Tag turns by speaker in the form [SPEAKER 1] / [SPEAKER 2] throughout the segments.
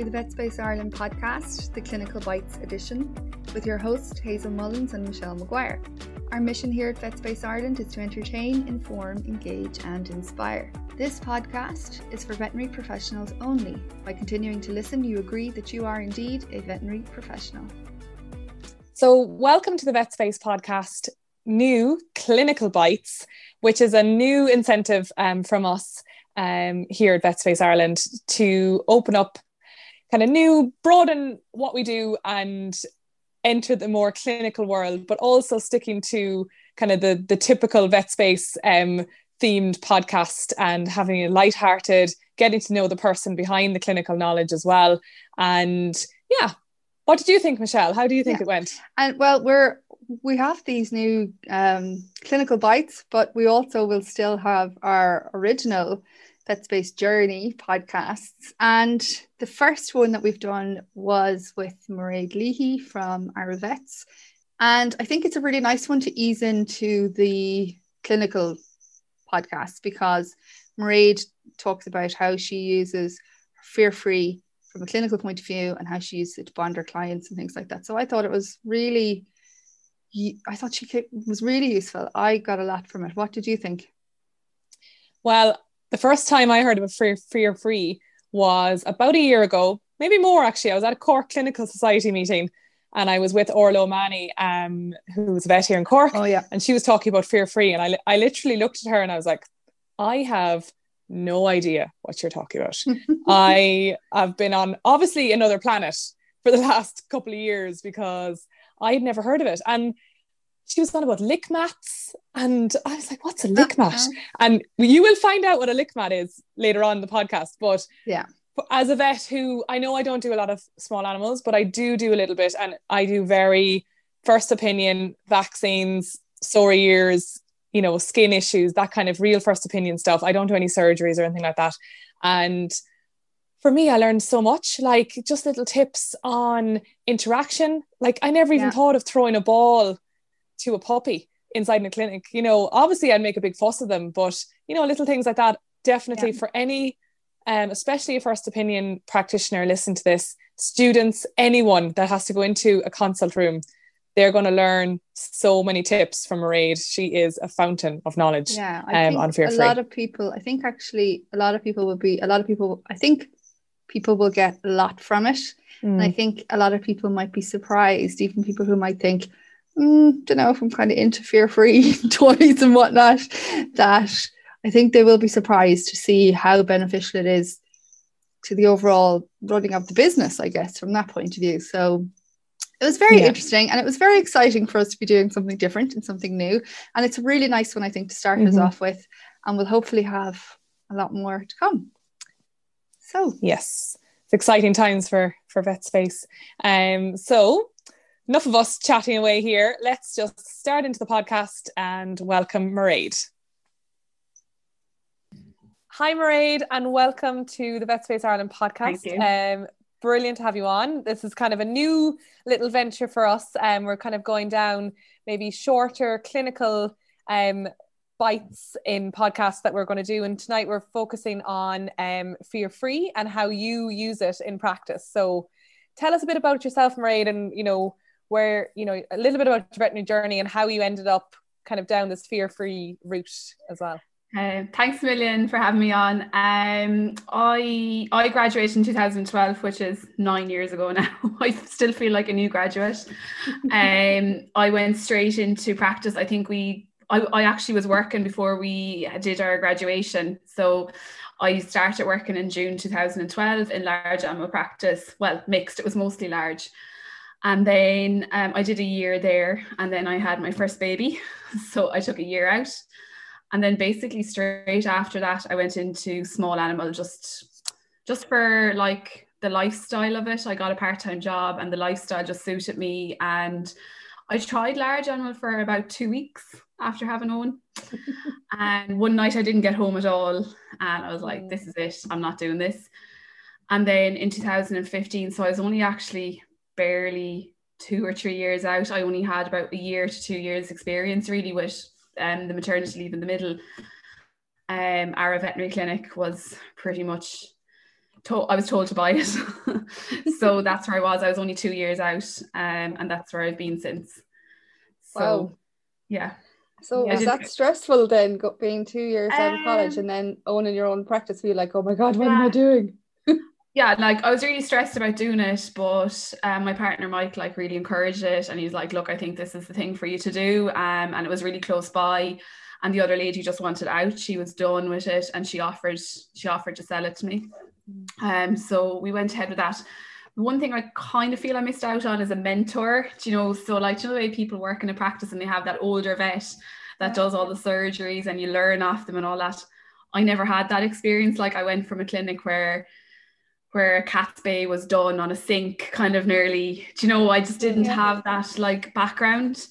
[SPEAKER 1] to the VetSpace Ireland podcast, the Clinical Bites edition, with your hosts Hazell Mullins and Michelle Maguire. Our mission here at VetSpace Ireland is to entertain, inform, engage, and inspire. This podcast is for veterinary professionals only. By continuing to listen, you agree that you are indeed a veterinary professional.
[SPEAKER 2] So, welcome to the VetSpace podcast, new Clinical Bites, which is a new incentive um, from us um, here at VetSpace Ireland to open up kind of new, broaden what we do and enter the more clinical world, but also sticking to kind of the the typical vet space um, themed podcast and having a light-hearted, getting to know the person behind the clinical knowledge as well. And yeah, what did you think, Michelle? How do you think yeah. it went?
[SPEAKER 1] And well, we're we have these new um, clinical bites, but we also will still have our original VetSpace Journey podcasts. And the first one that we've done was with Mairead Leahy from Vets, And I think it's a really nice one to ease into the clinical podcast because Mairead talks about how she uses fear free from a clinical point of view and how she uses it to bond her clients and things like that. So I thought it was really, I thought she was really useful. I got a lot from it. What did you think?
[SPEAKER 2] Well, the first time I heard of Free Free Free was about a year ago, maybe more actually. I was at a Cork Clinical Society meeting and I was with Orla O'Mahony, um, who was a vet here in Cork.
[SPEAKER 1] Oh, yeah.
[SPEAKER 2] And she was talking about fear free. And I, I literally looked at her and I was like, I have no idea what you're talking about. I have been on obviously another planet for the last couple of years because I had never heard of it. And she was on about lick mats and I was like, what's a lick mat? Uh-huh. And you will find out what a lick mat is later on in the podcast. But
[SPEAKER 1] yeah,
[SPEAKER 2] as a vet who I know I don't do a lot of small animals, but I do do a little bit and I do very first opinion vaccines, sore ears, you know, skin issues, that kind of real first opinion stuff. I don't do any surgeries or anything like that. And for me, I learned so much, like just little tips on interaction. Like I never even yeah. thought of throwing a ball to a puppy inside in a clinic. You know, obviously I'd make a big fuss of them, but you know, little things like that definitely yeah. for any um, especially a first opinion practitioner listen to this students anyone that has to go into a consult room they're going to learn so many tips from Mairead. She is a fountain of knowledge.
[SPEAKER 1] Yeah, I um, on fear a lot of people. I think actually a lot of people will be. A lot of people. I think people will get a lot from it, mm. and I mm. think a lot of people might be surprised. Even people who might think, mm, don't know if I'm kind of into fear free toys and whatnot, that I think they will be surprised to see how beneficial it is to the overall running of the business, I guess, from that point of view. So it was very yeah. interesting and it was very exciting for us to be doing something different and something new. And it's a really nice one, I think, to start mm-hmm. us off with. And we'll hopefully have a lot more to come. So
[SPEAKER 2] yes, it's exciting times for for vet space. Um, so enough of us chatting away here. Let's just start into the podcast and welcome Mairead. Hi, Mairead, and welcome to the Vet Space Ireland podcast. Um, brilliant to have you on. This is kind of a new little venture for us. Um, we're kind of going down maybe shorter clinical um, bites in podcasts that we're going to do. And tonight we're focusing on um, fear free and how you use it in practice. So tell us a bit about yourself, Mairead, and you know where you know a little bit about your veterinary journey and how you ended up kind of down this fear-free route as well.
[SPEAKER 3] Uh, thanks a million for having me on. Um, I I graduated in 2012, which is nine years ago now. I still feel like a new graduate. Um, I went straight into practice. I think we I, I actually was working before we did our graduation. So I started working in June 2012 in large animal practice. Well, mixed. It was mostly large. And then um, I did a year there, and then I had my first baby. So I took a year out. And then basically straight after that, I went into small animal just just for like the lifestyle of it. I got a part-time job and the lifestyle just suited me. And I tried large animal for about two weeks after having Owen. and one night I didn't get home at all. And I was like, this is it. I'm not doing this. And then in 2015, so I was only actually barely two or three years out. I only had about a year to two years experience really with um, the maternity leave in the middle. Um, our veterinary clinic was pretty much to- I was told to buy it. so that's where I was. I was only two years out, um, and that's where I've been since. So,
[SPEAKER 1] Wow.
[SPEAKER 3] yeah.
[SPEAKER 1] So
[SPEAKER 3] Yeah,
[SPEAKER 1] was that stressful then, being two years out of college
[SPEAKER 3] Um,
[SPEAKER 1] and then owning your own practice? Be like, oh my god, what am I doing?
[SPEAKER 3] Yeah like i was really stressed about doing it but um, my partner mike like really encouraged it and he's like look i think this is the thing for you to do um, and it was really close by and the other lady just wanted out she was done with it and she offered she offered to sell it to me um so we went ahead with that one thing I kind of feel I missed out on is a mentor. Do you know, so like you know the way people work in a practice and they have that older vet that does all the surgeries and you learn off them and all that. I never had that experience. Like I went from a clinic where where a cat spay was done on a sink, kind of nearly. Do you know, I just didn't
[SPEAKER 1] Yeah.
[SPEAKER 3] have that like background.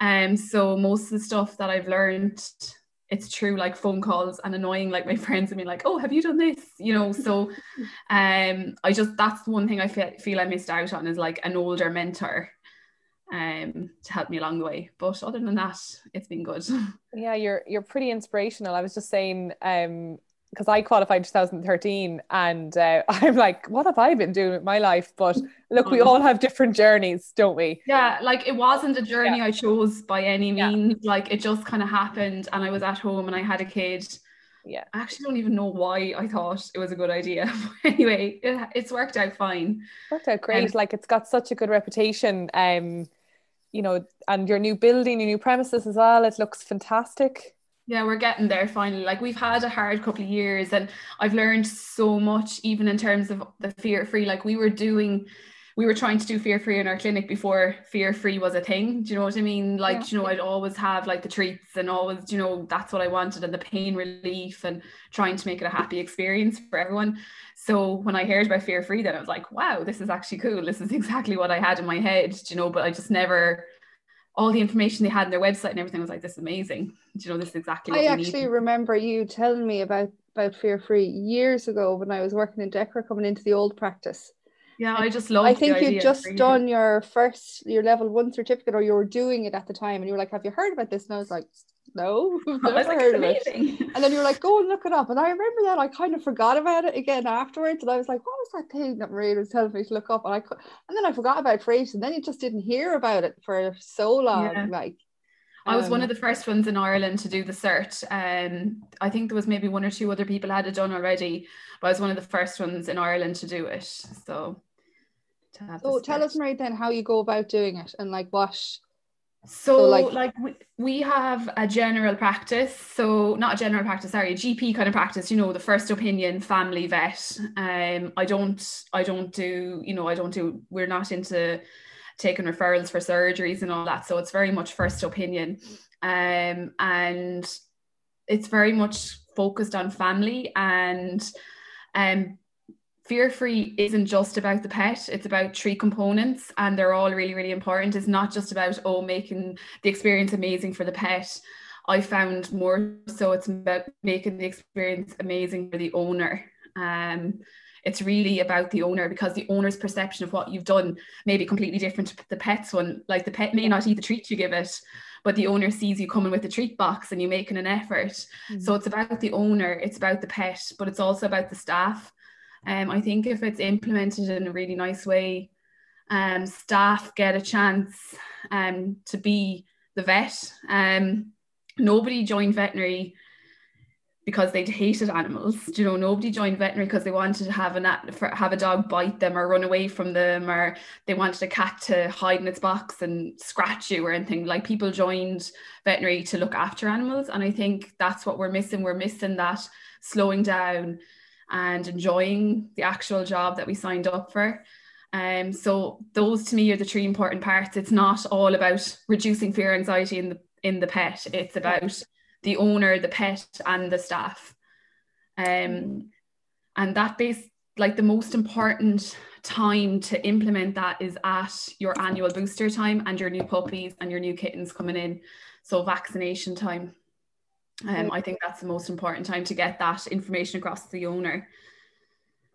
[SPEAKER 3] Um, so most of the stuff that I've learned, it's true, like phone calls and annoying, like my friends and me, like, oh, have you done this? You know, so um, I just that's one thing I feel feel I missed out on is like an older mentor, um, to help me along the way. But other than that, it's been good.
[SPEAKER 2] Yeah, you're you're pretty inspirational. I was just saying, um, because I qualified 2013, and uh, I'm like, what have I been doing with my life? But look, we
[SPEAKER 3] Mm.
[SPEAKER 2] all have different journeys, don't we?
[SPEAKER 3] Yeah, like it wasn't a journey I chose by any
[SPEAKER 2] Yeah.
[SPEAKER 3] means. Like it just kind of happened, and I was at home and I had a kid.
[SPEAKER 2] Yeah.
[SPEAKER 3] I actually don't even know why I thought it was a good idea. But anyway, it, it's worked out fine.
[SPEAKER 2] Worked out great.
[SPEAKER 3] Um,
[SPEAKER 2] like it's got such a good reputation. Um, you know, and your new building, your new premises as well. It looks fantastic.
[SPEAKER 3] Yeah, we're getting there finally. Like we've had a hard couple of years, and I've learned so much, even in terms of the fear free. Like we were doing, we were trying to do fear free in our clinic before fear free was a thing. Do you know what I mean? Like,
[SPEAKER 1] Yeah.
[SPEAKER 3] you know, I'd always have like the treats and always, you know, that's what I wanted and the pain relief and trying to make it a happy experience for everyone. So when I heard about fear free, then I was like, wow, this is actually cool. This is exactly what I had in my head, do you know, but I just never. All the information they had on their website and everything I was like, this is amazing. Do you know, this is exactly what
[SPEAKER 1] I actually
[SPEAKER 3] need.
[SPEAKER 1] remember you telling me about about fear free years ago when I was working in Dechra coming into the old practice.
[SPEAKER 3] Yeah, I just love. It.
[SPEAKER 1] I think you'd just
[SPEAKER 3] Really.
[SPEAKER 1] done your first your level one certificate or you were doing it at the time and you were like, Have you heard about this? And I was like, No, I've
[SPEAKER 3] I was
[SPEAKER 1] never
[SPEAKER 3] like,
[SPEAKER 1] heard of it. And then you were like, go and look it up. And I remember that I kind of forgot about it again afterwards. And I was like, what was that thing that Mairead was telling me to look up? And I could, and then I forgot about freight. And then you just didn't hear about it for so long.
[SPEAKER 3] Yeah.
[SPEAKER 1] Like
[SPEAKER 3] I was one
[SPEAKER 1] um,
[SPEAKER 3] of the first ones in Ireland to do the cert. Um, I think there was maybe one or two other people had it done already, but I was one of the first ones in Ireland to do it. So, to have
[SPEAKER 1] So tell
[SPEAKER 3] cert.
[SPEAKER 1] us, Marie, then how you go about doing it and like what
[SPEAKER 3] So,
[SPEAKER 1] So, like-
[SPEAKER 3] like, we, we have a general practice. So not a general practice, sorry, a GP kind of practice. You know, the first opinion family vet. Um, I don't, I don't do, you know, I don't do. We're not into taking referrals for surgeries and all that. So it's very much first opinion, um, and it's very much focused on family and, um, fear free isn't just about the pet it's about three components and they're all really really important. It's not just about oh making the experience amazing for the pet. I found more so it's about making the experience amazing for the owner. Um it's really about the owner because the owner's perception of what you've done may be completely different to the pet's one. Like the pet may not eat the treat you give it but the owner sees you coming with the treat box and you making an effort. So it's about the owner it's about the pet but it's also about the staff um, I think if it's implemented in a really nice way, um, staff get a chance um, to be the vet. Um, nobody joined veterinary because they hated animals. Do You know, nobody joined veterinary because they wanted to have a have a dog bite them or run away from them, or they wanted a cat to hide in its box and scratch you or anything. Like people joined veterinary to look after animals, and I think that's what we're missing. We're missing that slowing down and enjoying the actual job that we signed up for. Um, so those to me are the three important parts. It's not all about reducing fear anxiety in the in the pet. It's about the owner, the pet, and the staff. Um, and that base like the most important time to implement that is at your annual booster time and your new puppies and your new kittens coming in. So vaccination time. Um, I think that's the most important time to get that information across to the owner.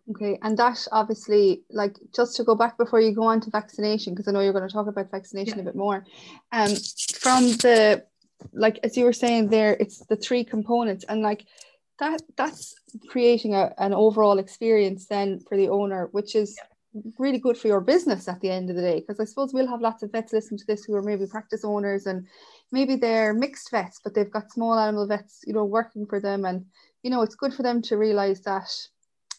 [SPEAKER 1] Okay, and that obviously, like, just to go back before you go on to vaccination, because I know you're going to talk about vaccination
[SPEAKER 3] Yeah.
[SPEAKER 1] a bit more. Um, from the, like, as you were saying there, it's the three components, and like, that that's creating a, an overall experience then for the owner, which is yeah. really good for your business at the end of the day. Because I suppose we'll have lots of vets listen to this who are maybe practice owners and maybe they're mixed vets, but they've got small animal vets, you know, working for them. And, you know, it's good for them to realize that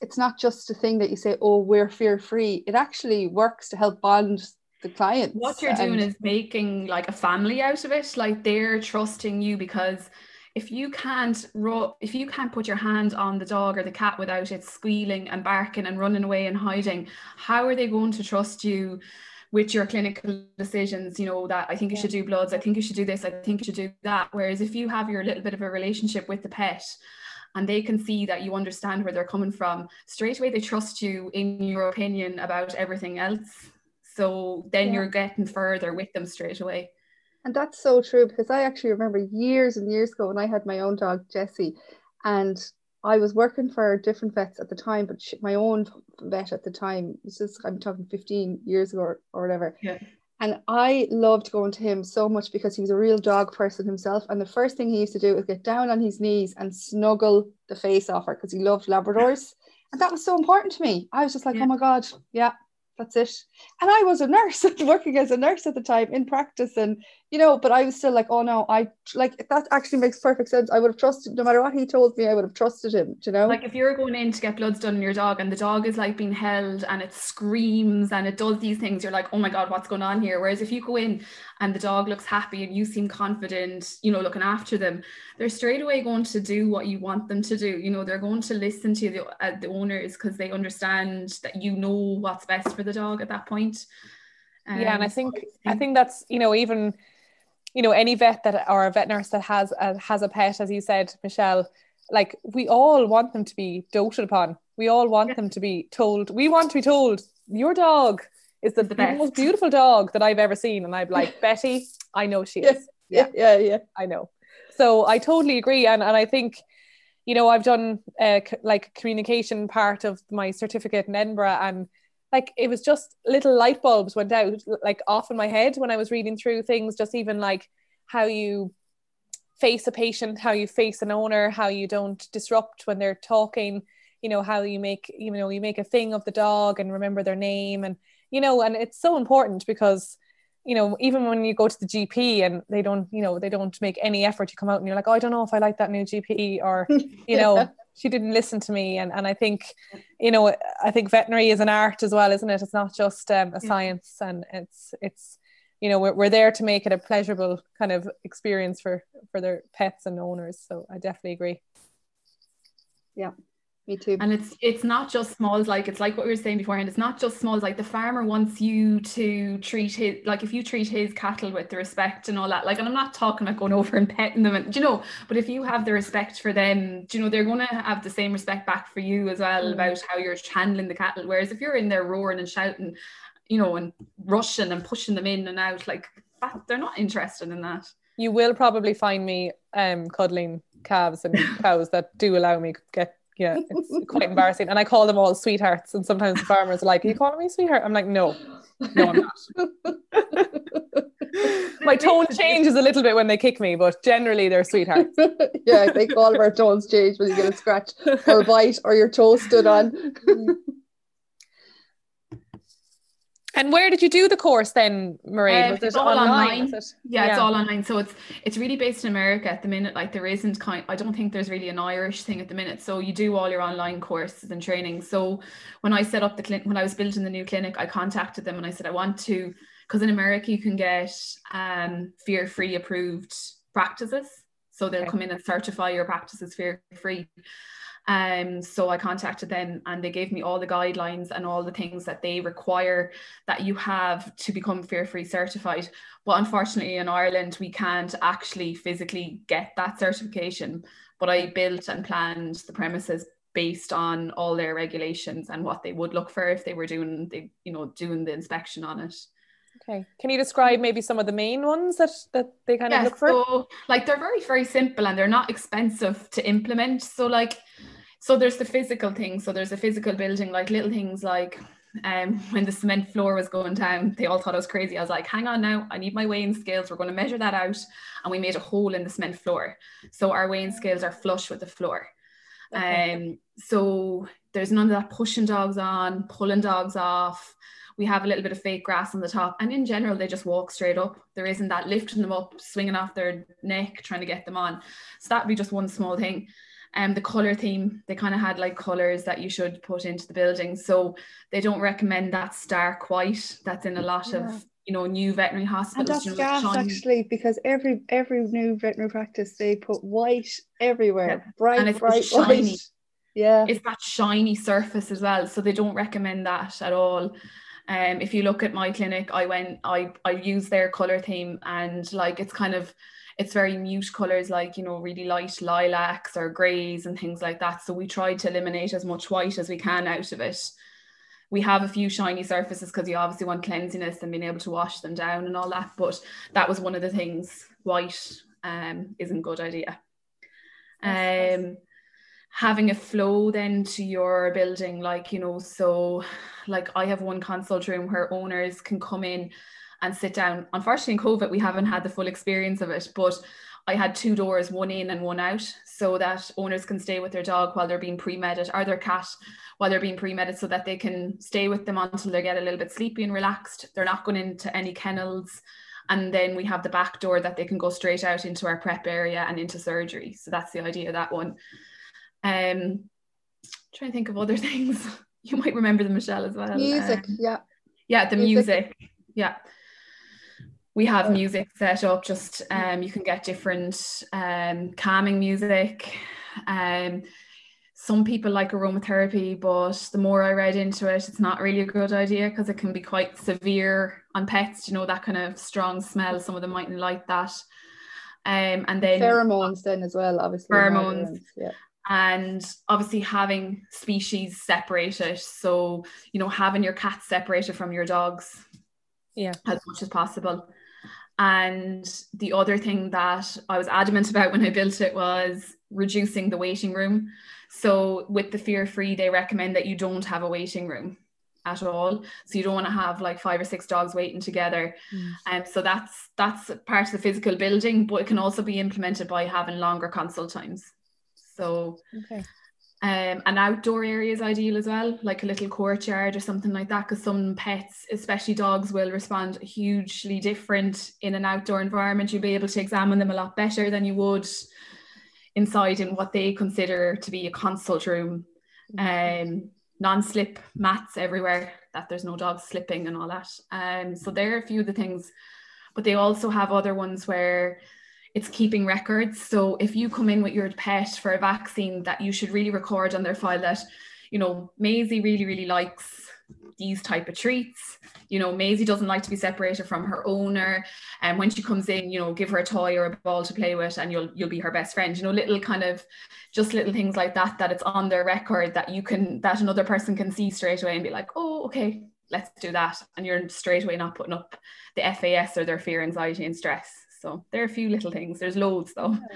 [SPEAKER 1] it's not just a thing that you say, oh, we're fear free. It actually works to help bond the client.
[SPEAKER 3] What you're doing is making like a family out of it. Like they're trusting you because if you can't ru- if you can't put your hand on the dog or the cat without it squealing and barking and running away and hiding, how are they going to trust you? With your clinical decisions, you know, that I think you should do bloods, I think you should do this, I think you should do that. Whereas if you have your little bit of a relationship with the pet and they can see that you understand where they're coming from, straight away they trust you in your opinion about everything else. So then yeah. you're getting further with them straight away.
[SPEAKER 1] And that's so true because I actually remember years and years ago when I had my own dog, Jessie, and I was working for different vets at the time, but she, my own vet at the time, this is, I'm talking 15 years ago or, or whatever.
[SPEAKER 3] Yeah.
[SPEAKER 1] And I loved going to him so much because he was a real dog person himself. And the first thing he used to do was get down on his knees and snuggle the face off her because he loved Labradors. And that was so important to me. I was just like, yeah. oh my God, yeah, that's it. And I was a nurse working as a nurse at the time in practice. And, you know, but I was still like, oh no, I like that actually makes perfect sense. I would have trusted no matter what he told me, I would have trusted him, you know?
[SPEAKER 3] Like if you're going in to get bloods done on your dog and the dog is like being held and it screams and it does these things, you're like, oh my God, what's going on here? Whereas if you go in and the dog looks happy and you seem confident, you know, looking after them, they're straight away going to do what you want them to do. You know, they're going to listen to the, uh, the owners because they understand that you know what's best for the dog at that point.
[SPEAKER 2] Um, yeah, and I um, think I think that's you know even you know any vet that or a vet nurse that has a, has a pet, as you said, Michelle, like we all want them to be doted upon. We all want yeah. them to be told. We want to be told your dog is the, the, the most beautiful dog that I've ever seen. And I'm like, Betty, I know she is.
[SPEAKER 1] Yeah, yeah, yeah, yeah.
[SPEAKER 2] I know. So I totally agree. And, and I think, you know, I've done uh, like communication part of my certificate in Edinburgh and like it was just little light bulbs went out like off in my head when I was reading through things, just even like how you face a patient, how you face an owner, how you don't disrupt when they're talking, you know, how you make, you know, you make a thing of the dog and remember their name and you know, and it's so important because you know, even when you go to the GP and they don't, you know, they don't make any effort to come out and you're like, oh, I don't know if I like that new GP or, you know, she didn't listen to me. And, and I think, you know, I think veterinary is an art as well, isn't it? It's not just um, a science and it's, it's, you know, we're, we're there to make it a pleasurable kind of experience for, for their pets and owners. So I definitely agree.
[SPEAKER 1] Yeah me too.
[SPEAKER 3] And it's it's not just smalls like it's like what we were saying beforehand it's not just smalls like the farmer wants you to treat his like if you treat his cattle with the respect and all that like and i'm not talking about going over and petting them and you know but if you have the respect for them do you know they're going to have the same respect back for you as well mm. about how you're handling the cattle. Whereas if you're in there roaring and shouting you know and rushing and pushing them in and out like that, they're not interested in that.
[SPEAKER 2] You will probably find me um cuddling calves and cows that do allow me get yeah, it's quite embarrassing. And I call them all sweethearts. And sometimes the farmers are like, Are you calling me sweetheart? I'm like, No, no, I'm not. My tone changes a little bit when they kick me, but generally they're sweethearts.
[SPEAKER 1] yeah, I think all of our tones change when you get a scratch or a bite or your toe stood on.
[SPEAKER 2] And where did you do the course then, Marie? Um, was it online? online.
[SPEAKER 3] It? Yeah, yeah, it's all online. So it's it's really based in America at the minute. Like there isn't kind. I don't think there's really an Irish thing at the minute. So you do all your online courses and training. So when I set up the clinic, when I was building the new clinic, I contacted them and I said I want to, because in America you can get um, fear-free approved practices. So they'll okay. come in and certify your practices fear-free. Um, so I contacted them and they gave me all the guidelines and all the things that they require that you have to become fear free certified. But unfortunately, in Ireland, we can't actually physically get that certification. But I built and planned the premises based on all their regulations and what they would look for if they were doing the, you know, doing the inspection on it.
[SPEAKER 2] Okay. Can you describe maybe some of the main ones that that they kind of look for?
[SPEAKER 3] So, like they're very very simple and they're not expensive to implement. So like so there's the physical thing. So there's a physical building, like little things like um, when the cement floor was going down, they all thought I was crazy. I was like, hang on now, I need my weighing scales. We're going to measure that out. And we made a hole in the cement floor. So our weighing scales are flush with the floor. Um, so there's none of that pushing dogs on, pulling dogs off. We have a little bit of fake grass on the top, and in general, they just walk straight up. There isn't that lifting them up, swinging off their neck, trying to get them on. So that'd be just one small thing. And um, the color theme, they kind of had like colors that you should put into the building. So they don't recommend that stark white that's in a lot yeah. of you know new veterinary hospitals.
[SPEAKER 1] And that's
[SPEAKER 3] you know,
[SPEAKER 1] gas actually because every every new veterinary practice they put white everywhere, yeah. bright, and it's bright shiny. White. Yeah,
[SPEAKER 3] it's that shiny surface as well. So they don't recommend that at all. Um, if you look at my clinic, I went, I I use their color theme, and like it's kind of it's very mute colors like you know really light lilacs or grays and things like that. So we try to eliminate as much white as we can out of it. We have a few shiny surfaces because you obviously want cleanliness and being able to wash them down and all that but that was one of the things. White um, isn't a good idea. Um, having a flow then to your building like you know so like i have one consult room where owners can come in and sit down unfortunately in covid we haven't had the full experience of it but I had two doors, one in and one out, so that owners can stay with their dog while they're being pre-medded or their cat while they're being pre-medded so that they can stay with them until they get a little bit sleepy and relaxed. They're not going into any kennels. And then we have the back door that they can go straight out into our prep area and into surgery. So that's the idea of that one. Um trying to think of other things. You might remember the Michelle as well.
[SPEAKER 1] Music, um, yeah.
[SPEAKER 3] Yeah, the music. music. Yeah we have music set up just um, you can get different um, calming music. Um, some people like aromatherapy but the more i read into it it's not really a good idea because it can be quite severe on pets you know that kind of strong smell some of them mightn't like that. Um, and then
[SPEAKER 1] pheromones then as well obviously
[SPEAKER 3] pheromones. yeah. And obviously having species separated so you know having your cats separated from your dogs
[SPEAKER 2] yeah.
[SPEAKER 3] as much as possible and the other thing that I was adamant about when I built it was reducing the waiting room. So with the fear free, they recommend that you don't have a waiting room at all. So you don't want to have like five or six dogs waiting together. And mm. um, so that's that's part of the physical building, but it can also be implemented by having longer consult times. So
[SPEAKER 2] okay.
[SPEAKER 3] Um, an outdoor area is ideal as well, like a little courtyard or something like that, because some pets, especially dogs, will respond hugely different in an outdoor environment. You'll be able to examine them a lot better than you would inside in what they consider to be a consult room. Mm-hmm. Um, non-slip mats everywhere, that there's no dogs slipping and all that. Um, so there are a few of the things, but they also have other ones where it's keeping records. So if you come in with your pet for a vaccine, that you should really record on their file that, you know, Maisie really, really likes these type of treats. You know, Maisie doesn't like to be separated from her owner. And when she comes in, you know, give her a toy or a ball to play with and you'll you'll be her best friend. You know, little kind of just little things like that, that it's on their record that you can that another person can see straight away and be like, oh, okay, let's do that. And you're straight away not putting up the FAS or their fear, anxiety, and stress. So there are a few little things. There's loads though.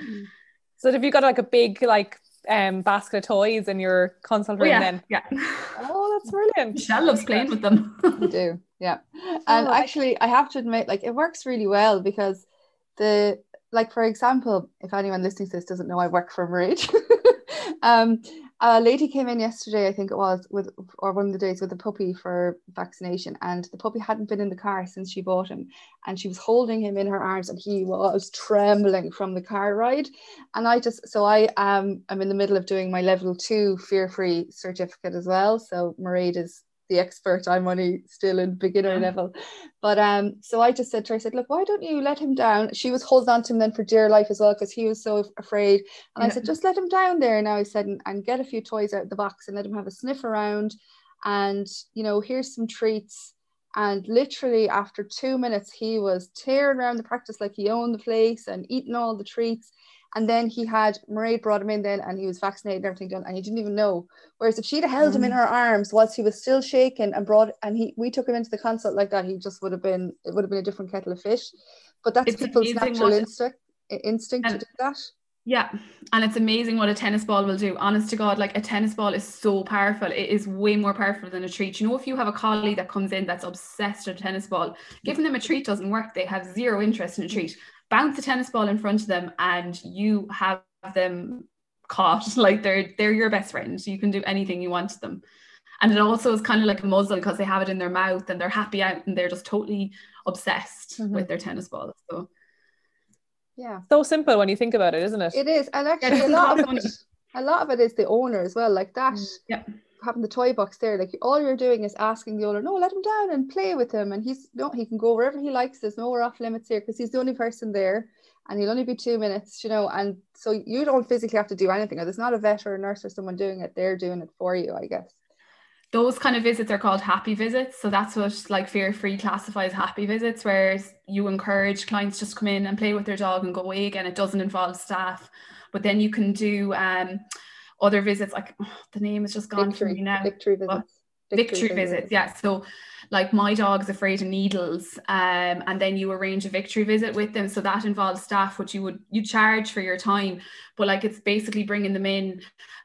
[SPEAKER 2] So have you got like a big like um basket of toys in your console room
[SPEAKER 3] oh, yeah.
[SPEAKER 2] then?
[SPEAKER 3] Yeah.
[SPEAKER 2] Oh, that's brilliant.
[SPEAKER 3] Michelle loves playing with them.
[SPEAKER 1] do, yeah. And oh, actually I have to admit, like it works really well because the like for example, if anyone listening to this doesn't know I work for Rage. um a lady came in yesterday, I think it was, with or one of the days with a puppy for vaccination, and the puppy hadn't been in the car since she bought him, and she was holding him in her arms, and he was trembling from the car ride, and I just so I um I'm in the middle of doing my level two fear free certificate as well, so Mairead is the expert. I'm only still in beginner level. But um, so I just said to her, I said, look, why don't you let him down? She was holding on to him then for dear life as well, because he was so afraid. And yeah. I said, just let him down there now. I said, and, and get a few toys out of the box and let him have a sniff around. And you know, here's some treats. And literally after two minutes, he was tearing around the practice like he owned the place and eating all the treats. And then he had Mairead brought him in then and he was vaccinated and everything done and he didn't even know. Whereas if she'd held mm. him in mm. her arms whilst he was still shaking and brought and he we took him into the consult like that, he just would have been it would have been a different kettle of fish. But that's it's people's natural instinct instinct and, to do that.
[SPEAKER 3] Yeah. And it's amazing what a tennis ball will do. Honest to God, like a tennis ball is so powerful. It is way more powerful than a treat. You know, if you have a colleague that comes in that's obsessed with a tennis ball, giving them a treat doesn't work. They have zero interest in a treat bounce a tennis ball in front of them and you have them caught. Like they're they're your best friend. You can do anything you want to them. And it also is kind of like a muzzle because they have it in their mouth and they're happy out and they're just totally obsessed mm-hmm. with their tennis ball. So
[SPEAKER 1] yeah.
[SPEAKER 2] So simple when you think about it, isn't it?
[SPEAKER 1] It is. And actually yeah, a lot of it, a lot of it is the owner as well. Like that
[SPEAKER 3] mm, yeah
[SPEAKER 1] having the toy box there, like all you're doing is asking the owner, no, let him down and play with him. And he's no, he can go wherever he likes. There's no off limits here because he's the only person there and he'll only be two minutes, you know. And so you don't physically have to do anything, or there's not a vet or a nurse or someone doing it, they're doing it for you, I guess.
[SPEAKER 3] Those kind of visits are called happy visits. So that's what like fear free classifies happy visits, whereas you encourage clients just come in and play with their dog and go away again. It doesn't involve staff. But then you can do um other visits like oh, the name is just gone
[SPEAKER 1] victory,
[SPEAKER 3] from me now.
[SPEAKER 1] victory visits.
[SPEAKER 3] Victory, victory visits. visits yeah. So like my dog's afraid of needles um, and then you arrange a victory visit with them. So that involves staff which you would you charge for your time. But like it's basically bringing them in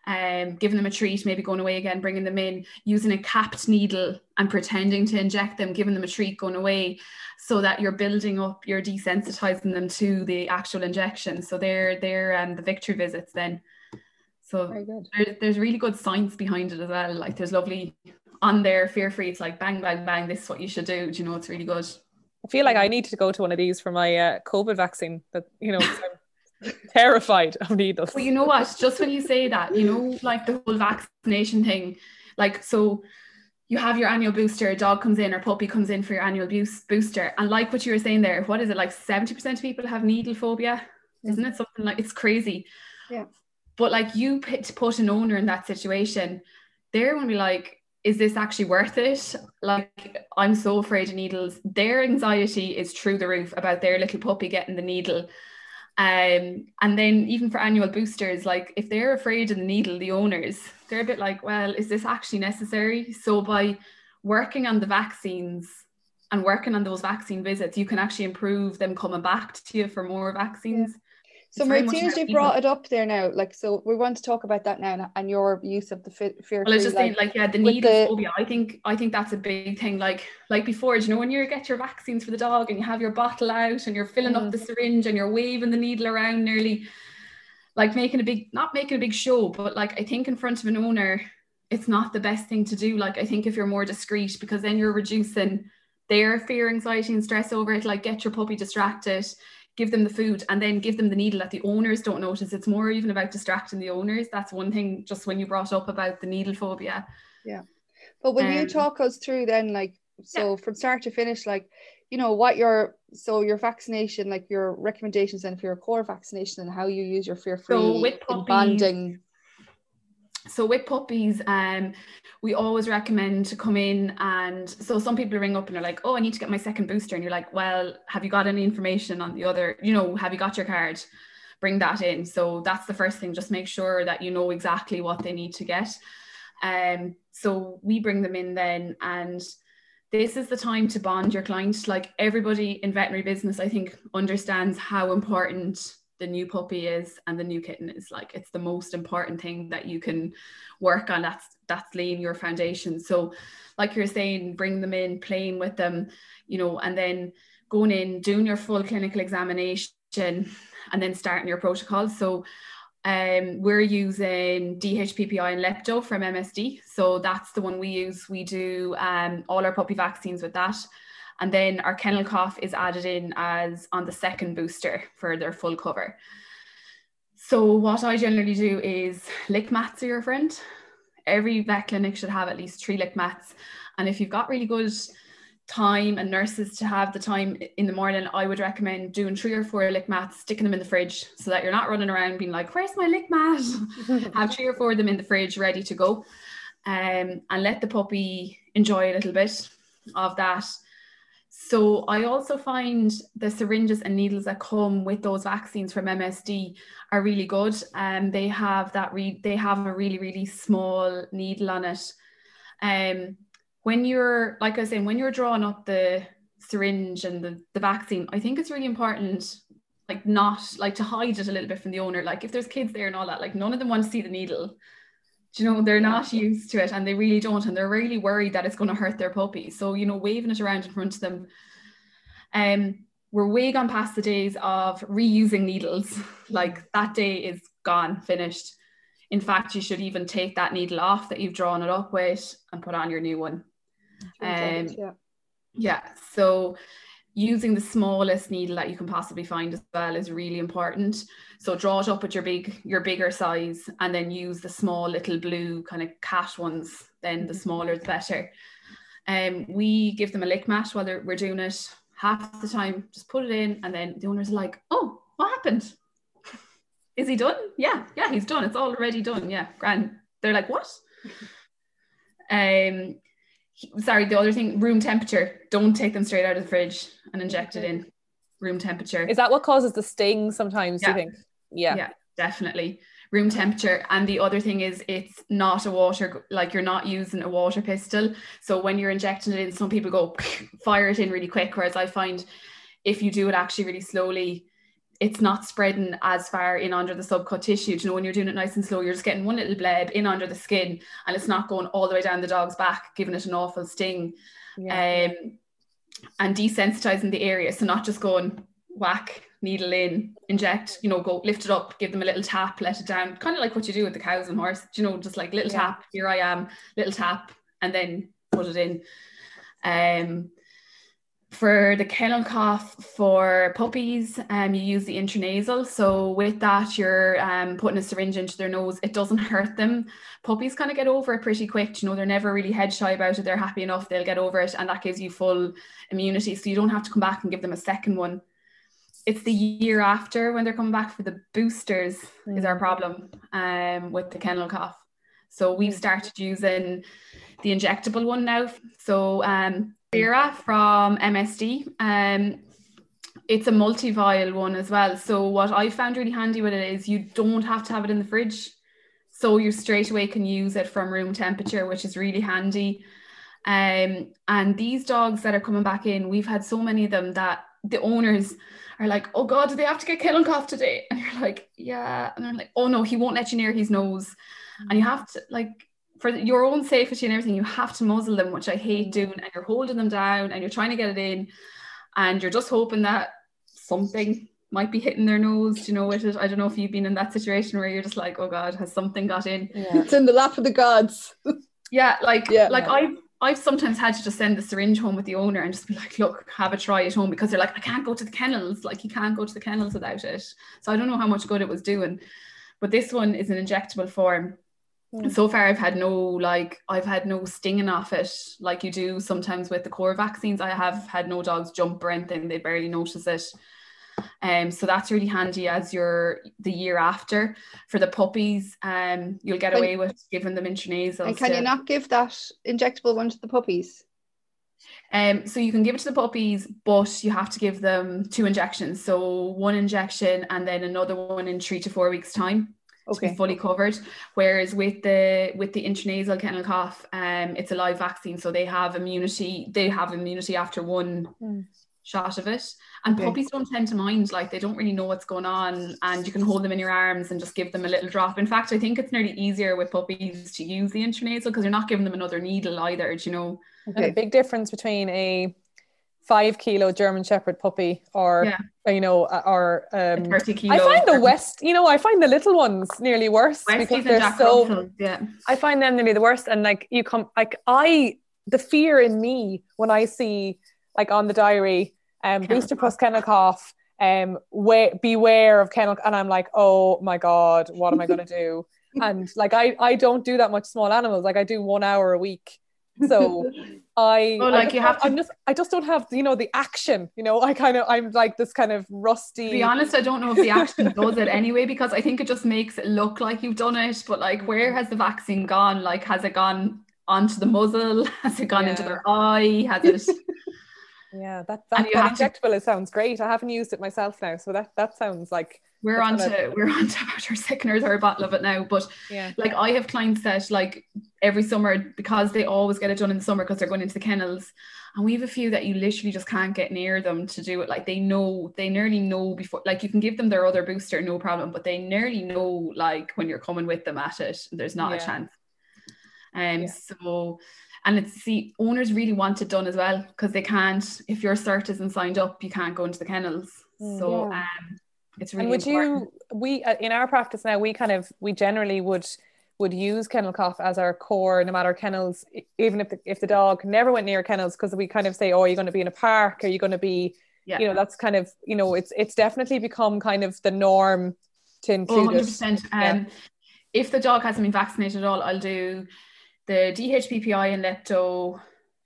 [SPEAKER 3] um, giving them a treat maybe going away again bringing them in using a capped needle and pretending to inject them giving them a treat going away so that you're building up you're desensitizing them to the actual injection. So they're they're um, the victory visits then so there's, there's really good science behind it as well. Like there's lovely on there, fear free. It's like bang, bang, bang. This is what you should do. Do you know? It's really good.
[SPEAKER 2] I feel like I need to go to one of these for my uh, COVID vaccine. That you know, I'm terrified of needles.
[SPEAKER 3] Well, you know what? Just when you say that, you know, like the whole vaccination thing, like so. You have your annual booster, a dog comes in or puppy comes in for your annual booster. And like what you were saying there, what is it like 70% of people have needle phobia? Isn't it something like it's crazy?
[SPEAKER 1] Yeah.
[SPEAKER 3] But like you put, put an owner in that situation, they're going to be like, is this actually worth it? Like, I'm so afraid of needles. Their anxiety is through the roof about their little puppy getting the needle. Um, and then even for annual boosters, like if they're afraid of the needle, the owners, they're a bit like, well, is this actually necessary? So by working on the vaccines and working on those vaccine visits, you can actually improve them coming back to you for more vaccines.
[SPEAKER 1] So Martina, you brought it up there now, like so we want to talk about that now and your use of the fear.
[SPEAKER 3] Well, I just like, like yeah, the need the, phobia. I think I think that's a big thing. Like like before, you know, when you get your vaccines for the dog and you have your bottle out and you're filling mm. up the syringe and you're waving the needle around nearly like making a big not making a big show, but like I think in front of an owner, it's not the best thing to do. Like I think if you're more discreet, because then you're reducing their fear, anxiety, and stress over it. Like get your puppy distracted give them the food and then give them the needle that the owners don't notice. It's more even about distracting the owners. That's one thing, just when you brought up about the needle phobia.
[SPEAKER 1] Yeah. But will um, you talk us through then, like, so yeah. from start to finish, like, you know, what your, so your vaccination, like your recommendations and for your core vaccination and how you use your fear free so with bonding
[SPEAKER 3] so with puppies um we always recommend to come in and so some people ring up and they're like oh i need to get my second booster. And you're like well have you got any information on the other you know have you got your card? Bring that in. So that's the first thing just make sure that you know exactly what they need to get. Um so we bring them in then and this is the time to bond your client. Like everybody in veterinary business i think understands how important the new puppy is and the new kitten is like it's the most important thing that you can work on that's that's laying your foundation so like you're saying bring them in playing with them you know and then going in doing your full clinical examination and then starting your protocol so um, we're using DHPPI and Lepto from MSD. So that's the one we use. We do um, all our puppy vaccines with that. And then our kennel cough is added in as on the second booster for their full cover. So what I generally do is lick mats are your friend. Every vet clinic should have at least three lick mats. And if you've got really good time and nurses to have the time in the morning, I would recommend doing three or four lick mats, sticking them in the fridge so that you're not running around being like, where's my lick mat? have three or four of them in the fridge ready to go. Um, and let the puppy enjoy a little bit of that. So I also find the syringes and needles that come with those vaccines from MSD are really good. And um, they have that re- they have a really, really small needle on it. Um when you're like I was saying, when you're drawing up the syringe and the, the vaccine, I think it's really important like not like to hide it a little bit from the owner. Like if there's kids there and all that, like none of them want to see the needle you know they're not used to it and they really don't and they're really worried that it's going to hurt their puppy so you know waving it around in front of them um we're way gone past the days of reusing needles like that day is gone finished in fact, you should even take that needle off that you've drawn it up with and put on your new one. Um,
[SPEAKER 1] yeah.
[SPEAKER 3] yeah, so using the smallest needle that you can possibly find as well is really important. So draw it up at your big, your bigger size, and then use the small little blue kind of cat ones. Then the smaller the better. Um, we give them a lick mat while we're doing it. Half the time, just put it in, and then the owners are like, "Oh, what happened? Is he done? Yeah, yeah, he's done. It's already done. Yeah, grand." They're like, "What?" Um, sorry, the other thing, room temperature. Don't take them straight out of the fridge and inject it in room temperature.
[SPEAKER 2] Is that what causes the sting sometimes,
[SPEAKER 3] Yeah.
[SPEAKER 2] do you think? Yeah.
[SPEAKER 3] yeah, definitely. Room temperature. And the other thing is it's not a water like you're not using a water pistol. So when you're injecting it in, some people go fire it in really quick. Whereas I find if you do it actually really slowly, it's not spreading as far in under the subcut tissue. Do you know, when you're doing it nice and slow, you're just getting one little bleb in under the skin and it's not going all the way down the dog's back, giving it an awful sting.
[SPEAKER 2] Yeah.
[SPEAKER 3] Um, and desensitizing the area. So not just going whack, needle in, inject, you know, go lift it up, give them a little tap, let it down, kind of like what you do with the cows and horse, you know, just like little
[SPEAKER 2] Yeah.
[SPEAKER 3] tap, here I am, little tap, and then put it in. Um, for the kennel cough for puppies, um, you use the intranasal. So with that, you're um, putting a syringe into their nose. It doesn't hurt them. Puppies kind of get over it pretty quick. You know, they're never really head shy about it. They're happy enough. They'll get over it, and that gives you full immunity. So you don't have to come back and give them a second one. It's the year after when they're coming back for the boosters is our problem um, with the kennel cough. So we've started using the injectable one now. So um, Respira from MSD. Um, it's a multi-vial one as well. So what I found really handy with it is you don't have to have it in the fridge. So you straight away can use it from room temperature, which is really handy. Um, and these dogs that are coming back in, we've had so many of them that the owners are like, oh God, do they have to get kennel cough today? And you're like, yeah. And they're like, oh no, he won't let you near his nose. And you have to like for your own safety and everything, you have to muzzle them, which I hate mm. doing. And you're holding them down and you're trying to get it in, and you're just hoping that something might be hitting their nose, you know, with it. I don't know if you've been in that situation where you're just like, oh God, has something got in?
[SPEAKER 2] Yeah.
[SPEAKER 1] It's in the lap of the gods.
[SPEAKER 3] Yeah, like
[SPEAKER 1] Yeah.
[SPEAKER 3] like I've I've sometimes had to just send the syringe home with the owner and just be like, look, have a try at home because they're like, I can't go to the kennels. Like you can't go to the kennels without it. So I don't know how much good it was doing. But this one is an injectable form.
[SPEAKER 2] Mm.
[SPEAKER 3] So far I've had no like I've had no stinging off it like you do sometimes with the core vaccines. I have had no dogs jump or anything, they barely notice it. Um, so that's really handy as you're the year after. For the puppies, um, you'll get away with giving them intranasal.
[SPEAKER 1] And can you not give that injectable one to the puppies?
[SPEAKER 3] Um, so you can give it to the puppies, but you have to give them two injections. So one injection and then another one in three to four weeks' time to
[SPEAKER 1] Okay.
[SPEAKER 3] fully covered. Whereas with the with the intranasal kennel cough, um, it's a live vaccine, so they have immunity. They have immunity after one
[SPEAKER 2] Mm.
[SPEAKER 3] shot of it. And
[SPEAKER 1] Okay.
[SPEAKER 3] puppies don't tend to mind, like they don't really know what's going on, and you can hold them in your arms and just give them a little drop. In fact, I think it's nearly easier with puppies to use the intranasal because you're not giving them another needle either. Do you know?
[SPEAKER 2] And a
[SPEAKER 1] Okay.
[SPEAKER 2] big difference between a five kilo German Shepherd puppy or
[SPEAKER 3] Yeah.
[SPEAKER 2] you know uh, or um,
[SPEAKER 3] 30 kilo.
[SPEAKER 2] I find the West, you know, I find the little ones nearly worse
[SPEAKER 3] Westies
[SPEAKER 2] because they're
[SPEAKER 3] Jack
[SPEAKER 2] so.
[SPEAKER 3] Russell, yeah.
[SPEAKER 2] I find them nearly the worst, and like you come, like I, the fear in me when I see like on the diary, um,
[SPEAKER 3] Kennel
[SPEAKER 2] booster plus kennel cough, um, wa- beware of kennel, and I'm like, oh my god, what am I gonna do? and like I, I don't do that much small animals. Like I do one hour a week, so I,
[SPEAKER 3] Oh, like
[SPEAKER 2] just
[SPEAKER 3] you
[SPEAKER 2] don't-
[SPEAKER 3] have to-
[SPEAKER 2] I'm just, I just don't have, you know, the action. You know, I kind of, I'm like this kind of rusty.
[SPEAKER 3] To be honest, I don't know if the action does it anyway because I think it just makes it look like you've done it. But like, where has the vaccine gone? Like, has it gone onto the muzzle? Has it gone into
[SPEAKER 2] Yeah.
[SPEAKER 3] their eye? Has it?
[SPEAKER 2] Yeah, that
[SPEAKER 3] And
[SPEAKER 2] that,
[SPEAKER 3] you
[SPEAKER 2] that
[SPEAKER 3] to-
[SPEAKER 2] injectable it sounds great. I haven't used it myself now, so that that sounds like
[SPEAKER 3] We're on to we're on to about our sickeners or a bottle of it now. But
[SPEAKER 2] yeah,
[SPEAKER 3] like, I have clients that like every summer because they always get it done in the summer because they're going into the kennels. And we have a few that you literally just can't get near them to do it. Like they know, they nearly know before. Like you can give them their other booster, no problem, but they nearly know like when you're coming with them at it, there's not a chance. Um.
[SPEAKER 2] Yeah.
[SPEAKER 3] So, and it's see, owners really want it done as well because they can't. If your cert isn't signed up, you can't go into the kennels.
[SPEAKER 2] Mm,
[SPEAKER 3] so,
[SPEAKER 1] yeah.
[SPEAKER 3] um, it's really
[SPEAKER 2] and would
[SPEAKER 3] important.
[SPEAKER 2] you we uh, in our practice now we kind of we generally would would use kennel cough as our core no matter kennels even if the, if the dog never went near kennels because we kind of say oh you're you going to be in a park are you going to be
[SPEAKER 3] yeah.
[SPEAKER 2] you know that's kind of you know it's it's definitely become kind of the norm to
[SPEAKER 3] Oh,
[SPEAKER 2] include it
[SPEAKER 3] 100%. Um,
[SPEAKER 2] Yeah.
[SPEAKER 3] If the dog hasn't been vaccinated at all, I'll do the DHPPI and Lepto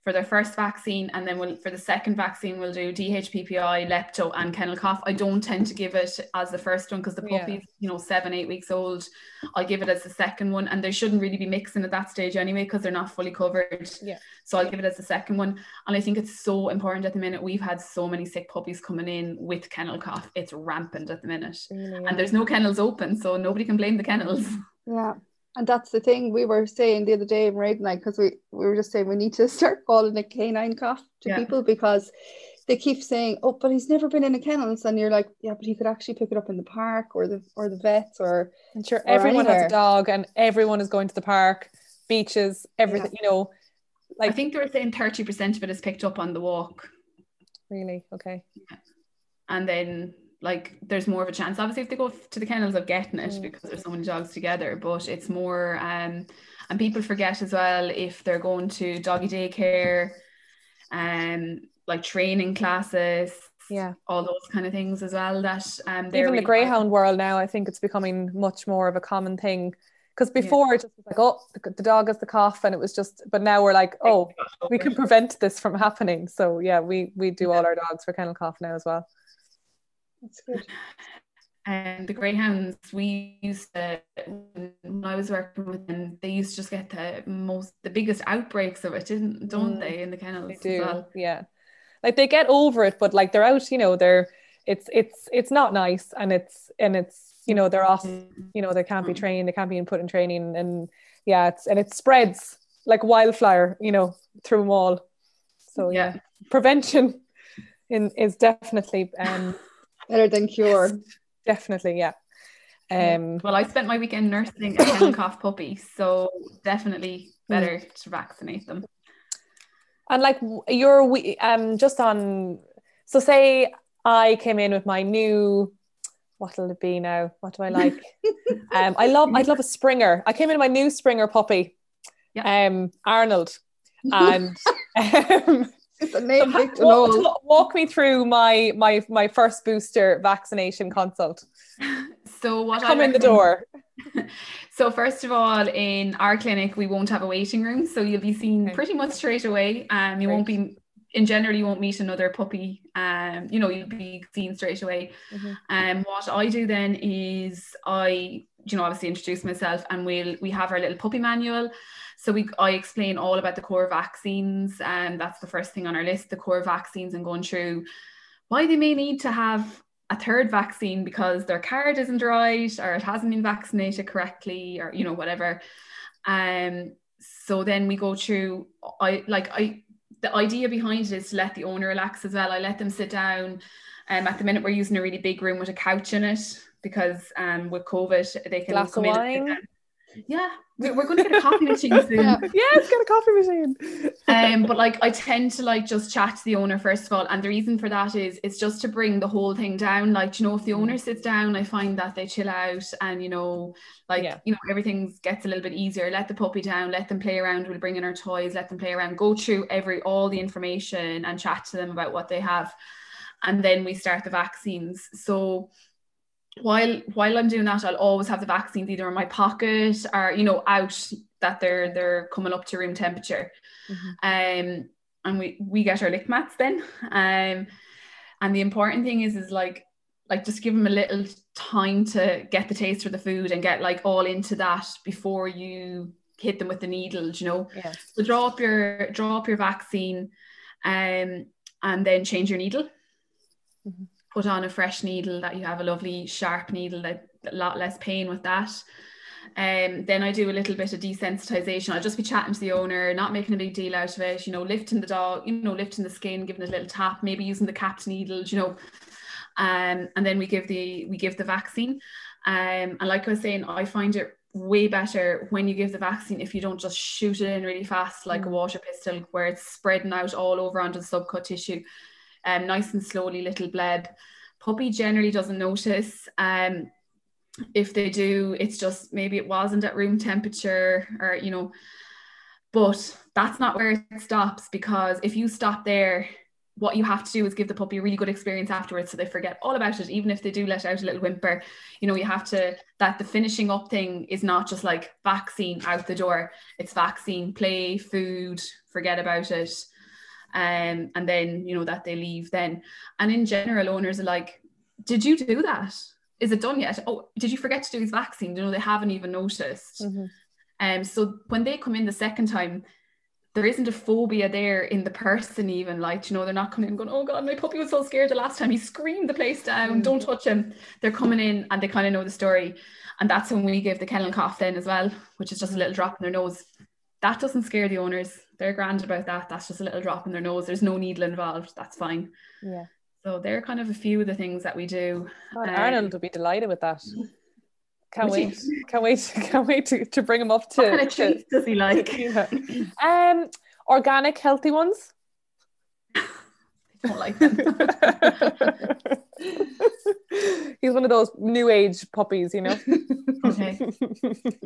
[SPEAKER 3] for their first vaccine, and then we'll, for the second vaccine, we'll do DHPPI, Lepto, and kennel cough. I don't tend to give it as the first one because the
[SPEAKER 2] Yeah.
[SPEAKER 3] puppy's, you know, seven, eight weeks old. I'll give it as the second one, and they shouldn't really be mixing at that stage anyway because they're not fully covered.
[SPEAKER 2] Yeah.
[SPEAKER 3] So I'll give it as the second one. And I think it's so important at the minute. We've had so many sick puppies coming in with kennel cough. It's rampant at the minute.
[SPEAKER 2] Really,
[SPEAKER 3] And there's no kennels open, so nobody can blame the kennels.
[SPEAKER 1] Yeah. And that's the thing we were saying the other day, Mairead and I, because we, we were just saying we need to start calling it canine cough to
[SPEAKER 3] Yeah.
[SPEAKER 1] people because they keep saying, Oh, but he's never been in a kennels. And you're like, Yeah, but he could actually pick it up in the park or the or the vets or
[SPEAKER 2] I'm sure
[SPEAKER 1] or
[SPEAKER 2] everyone has a dog and everyone is going to the park beaches everything you know like I
[SPEAKER 3] think they were saying 30% of it is picked up on the walk.
[SPEAKER 2] really okay
[SPEAKER 3] And then like there's more of a chance. Obviously if they go to the kennels of getting it
[SPEAKER 2] Mm.
[SPEAKER 3] because there's so many dogs together, but it's more um and people forget as well if they're going to doggy daycare and like training classes,
[SPEAKER 2] yeah.
[SPEAKER 3] all those kind of things as well that um
[SPEAKER 2] even the
[SPEAKER 3] really
[SPEAKER 2] greyhound world now i think it's becoming much more of a common thing because before it just was like oh the, the dog has the cough and it was just but now we're like oh we can prevent this from happening. So yeah we we do all our dogs for kennel cough now as well
[SPEAKER 1] that's good.
[SPEAKER 3] And the greyhounds, we used to when I was working with them, they used to just get the most, the biggest outbreaks of it, didn't don't
[SPEAKER 2] Mm,
[SPEAKER 3] they, in the kennels?
[SPEAKER 2] they do
[SPEAKER 3] well?
[SPEAKER 2] yeah like they get over it but like they're out you know they're it's it's it's not nice and it's and it's you know they're off you know they can't be
[SPEAKER 3] Mm.
[SPEAKER 2] trained they can't be put in training and yeah it's and it spreads like wildfire you know through them all so yeah,
[SPEAKER 3] Yeah.
[SPEAKER 2] prevention in is definitely um
[SPEAKER 1] Better than cure.
[SPEAKER 2] definitely yeah. Um
[SPEAKER 3] Well, I spent my weekend nursing a kennel cough puppy, so definitely better to vaccinate them.
[SPEAKER 2] and like w- you're we um just on so say I came in with my new what'll it be now? What do I like? Um I love I'd love a Springer. I came in with my new Springer puppy um Arnold. And um
[SPEAKER 1] It's a name
[SPEAKER 2] So
[SPEAKER 1] big to
[SPEAKER 2] walk,
[SPEAKER 1] know.
[SPEAKER 2] walk- walk me through my my my first booster vaccination consult.
[SPEAKER 3] So what I
[SPEAKER 2] Come in the door.
[SPEAKER 3] So first of all, in our clinic, we won't have a waiting room, so you'll be seen
[SPEAKER 2] Okay.
[SPEAKER 3] pretty much straight away. Um, you won't be in general, you won't meet another puppy. Um, you know, you'll be seen straight away.
[SPEAKER 2] Mhm.
[SPEAKER 3] Um, what I do then is I, you know, obviously introduce myself, and we'll we have our little puppy manual. So we I explain all about the core vaccines, and that's the first thing on our list, the core vaccines, and going through why they may need to have a third vaccine because their card isn't right or it hasn't been vaccinated correctly or you know whatever. Um so then we go through I like I the idea behind it is to let the owner relax as well. I let them sit down. Um at the minute we're using a really big room with a couch in it because um with COVID they can
[SPEAKER 2] Glass
[SPEAKER 3] come in. Yeah, we're, we're going to get a coffee machine soon.
[SPEAKER 1] Yeah.
[SPEAKER 2] Yes, get a coffee machine.
[SPEAKER 3] um but like i tend to like just chat to the owner first of all and the reason for that is it's just to bring the whole thing down like you know if the owner sits down i find that they chill out and you know like
[SPEAKER 2] Yeah.
[SPEAKER 3] you know everything gets a little bit easier let the puppy down let them play around we'll bring in our toys let them play around go through every all the information and chat to them about what they have and then we start the vaccines so while while I'm doing that, I'll always have the vaccines either in my pocket or you know out that they're they're coming up to room temperature. Um, and we we get our lick mats then. Um, and the important thing is is like like just give them a little time to get the taste for the food and get like all into that before you hit them with the needles. You know,
[SPEAKER 2] Yeah.
[SPEAKER 3] so draw up your draw up your vaccine, um, and then change your needle.
[SPEAKER 2] Mhm.
[SPEAKER 3] Put on a fresh needle that you have a lovely sharp needle that a lot less pain with that. Um, then I do a little bit of desensitization. I'll just be chatting to the owner, not making a big deal out of it. You know, lifting the dog, you know, lifting the skin, giving it a little tap, maybe using the capped needles. You know, um, and then we give the we give the vaccine. Um, and like I was saying, I find it way better when you give the vaccine if you don't just shoot it in really fast like a
[SPEAKER 2] Mm.
[SPEAKER 3] water pistol where it's spreading out all over onto the subcut tissue um, nice and slowly little bleb puppy generally doesn't notice. Um, if they do, it's just maybe it wasn't at room temperature or, you know, but that's not where it stops because if you stop there, what you have to do is give the puppy a really good experience afterwards so they forget all about it even if they do let out a little whimper. You know you have to that the finishing up thing is not just like vaccine out the door. It's vaccine play food forget about it um, and then you know that they leave then. And in general owners are like did you do that? Is it done yet? Oh did you forget to do his vaccine? You know they haven't even noticed. Mm-hmm. um, so when they come in the second time there isn't a phobia there in the person even like you know they're not coming in going oh god my puppy was so scared the last time he screamed the place down. Mm. don't touch him. They're coming in and they kind of know the story. And that's when we give the kennel cough then as well which is just a little drop in their nose. That doesn't scare the owners they're grand about that that's just a little drop in their nose there's no needle involved that's fine
[SPEAKER 2] yeah
[SPEAKER 3] so they're kind of a few of the things that we do
[SPEAKER 2] God, um, Arnold will be delighted with that can't wait. Can't wait. Can't wait to, to bring him up to.
[SPEAKER 3] What kind of treats does he like?
[SPEAKER 2] Yeah. Um, organic, healthy ones.
[SPEAKER 3] Don't like.
[SPEAKER 2] He's one of those new age puppies, you know.
[SPEAKER 3] okay.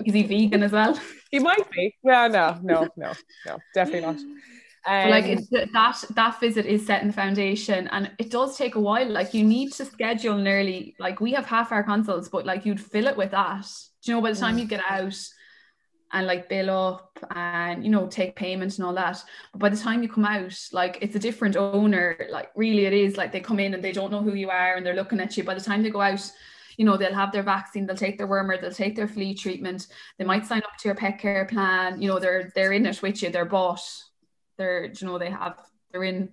[SPEAKER 3] Is he vegan as well?
[SPEAKER 2] He might be. Yeah, no, no, no, no, definitely not.
[SPEAKER 3] Um, like it's that that visit is setting the foundation and it does take a while like you need to schedule nearly like we have half our consults but like you'd fill it with that Do you know by the time mm. you get out and like bill up and you know take payments and all that. But by the time you come out like it's a different owner like really it is like they come in and they don't know who you are and they're looking at you. By the time they go out you know they'll have their vaccine they'll take their wormer they'll take their flea treatment they might sign up to your pet care plan you know they're they're in it with you they're bought they're you know they have they're in.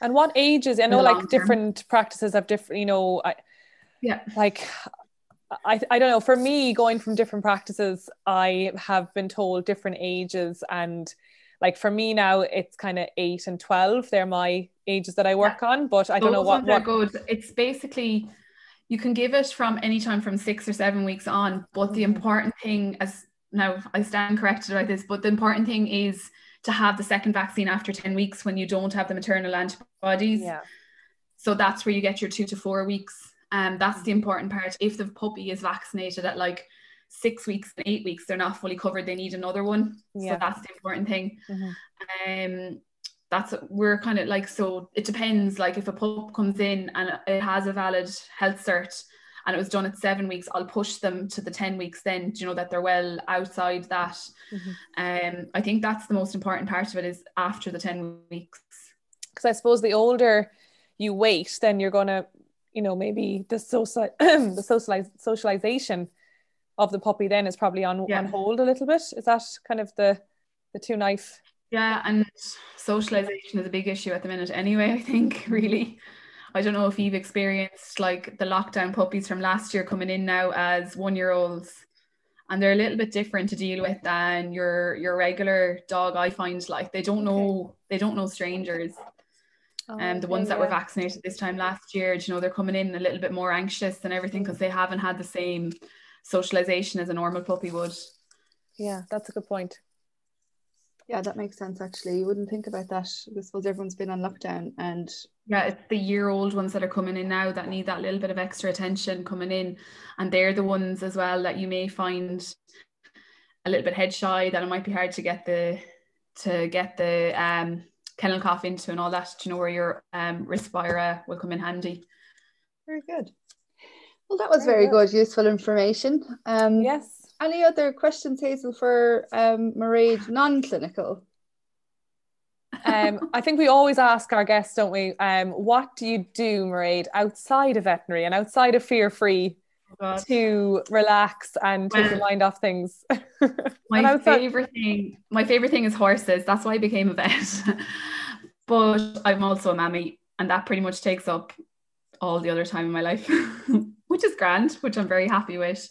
[SPEAKER 2] And what ages i know like different practices have different you know I,
[SPEAKER 3] yeah.
[SPEAKER 2] like I, I don't know for me going from different practices i have been told different ages and like for me now it's kind of 8 and 12 they're my ages that i work yeah. on but i don't Those know what, what
[SPEAKER 3] good it's basically you can give it from any time from six or seven weeks on but the mm-hmm. important thing as now i stand corrected about this but the important thing is to have the second vaccine after 10 weeks when you don't have the maternal antibodies.
[SPEAKER 2] Yeah.
[SPEAKER 3] So that's where you get your two to four weeks. And um, that's the important part. If the puppy is vaccinated at like six weeks and eight weeks, they're not fully covered. They need another one. Yeah. So that's the important thing. Mm-hmm. Um, that's we're kind of like so it depends. Like if a pup comes in and it has a valid health cert, and it was done at seven weeks, I'll push them to the 10 weeks then, you know, that they're well outside that. Mm-hmm. Um, I think that's the most important part of it is after the 10 weeks.
[SPEAKER 2] Because I suppose the older you wait, then you're going to, you know, maybe the social, the socialize, socialization of the puppy then is probably on, yeah. on hold a little bit. Is that kind of the, the two knife?
[SPEAKER 3] Yeah, and socialization is a big issue at the minute anyway, I think, really. I don't know if you've experienced like the lockdown puppies from last year coming in now as one year olds and they're a little bit different to deal with than your your regular dog I find like they don't know they don't know strangers and oh, um, the ones that were vaccinated this time last year you know they're coming in a little bit more anxious and everything because they haven't had the same socialization as a normal puppy would
[SPEAKER 2] yeah that's a good point
[SPEAKER 1] yeah, that makes sense actually. You wouldn't think about that. I suppose everyone's been on lockdown and
[SPEAKER 3] yeah, it's the year old ones that are coming in now that need that little bit of extra attention coming in. And they're the ones as well that you may find a little bit head shy that it might be hard to get the to get the um kennel cough into and all that, to know where your um Respira will come in handy.
[SPEAKER 1] Very good. Well, that was very, very good. good, useful information. Um,
[SPEAKER 2] yes.
[SPEAKER 1] Any other questions, Hazell, for um, Mairead, non-clinical?
[SPEAKER 2] um, I think we always ask our guests, don't we? Um, what do you do, Mairead, outside of veterinary and outside of fear free oh to relax and take your mind off things?
[SPEAKER 3] my favorite thing, my favorite thing is horses. That's why I became a vet. but I'm also a mammy, and that pretty much takes up all the other time in my life, which is grand, which I'm very happy with.